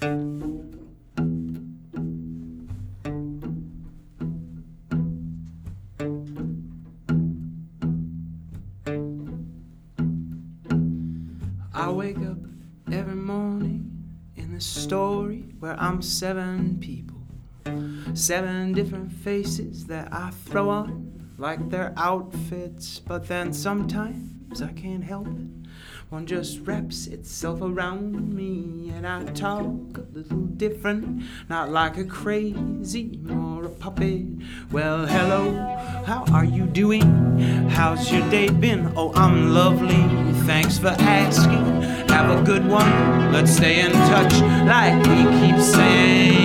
I wake up every morning in the story where I'm seven people, seven different faces that I throw on like they're outfits, but then sometimes I can't help it. One just wraps itself around me, and I talk a little different, not like a crazy or a puppet. Well, hello, how are you doing? How's your day been? Oh, I'm lovely, thanks for asking. Have a good one, let's stay in touch, like we keep saying.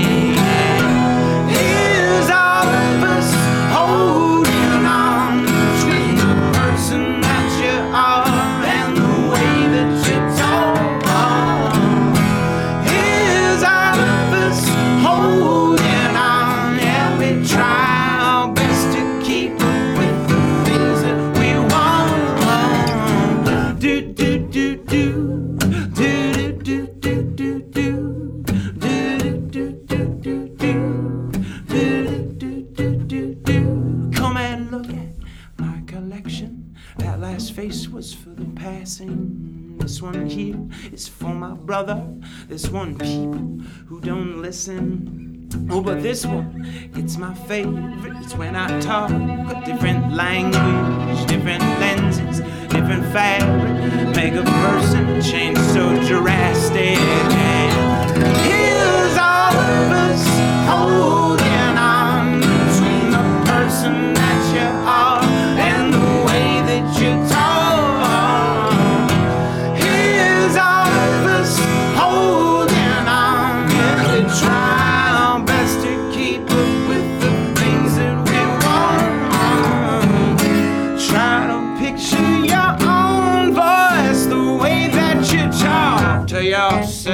Face was for the passing. This one here is for my brother. This one, people who don't listen. Oh, but this one, it's my favorite. It's when I talk a different language, different lenses, different fabric. Make a person change so drastic. Here's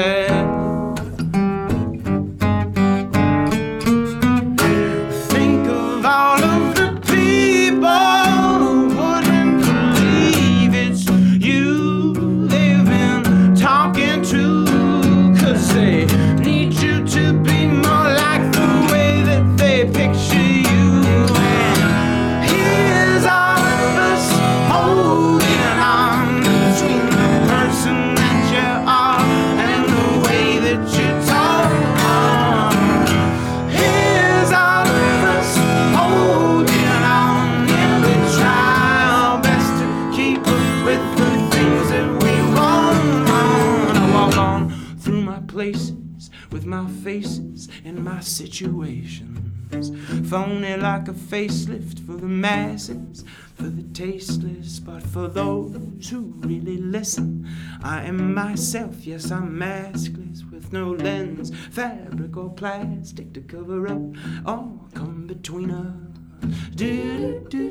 yeah. faces with my faces and my situations. Phony like a facelift for the masses, for the tasteless, but for those who really listen. I am myself, yes, I'm maskless with no lens, fabric or plastic to cover up all come between us. Do do do.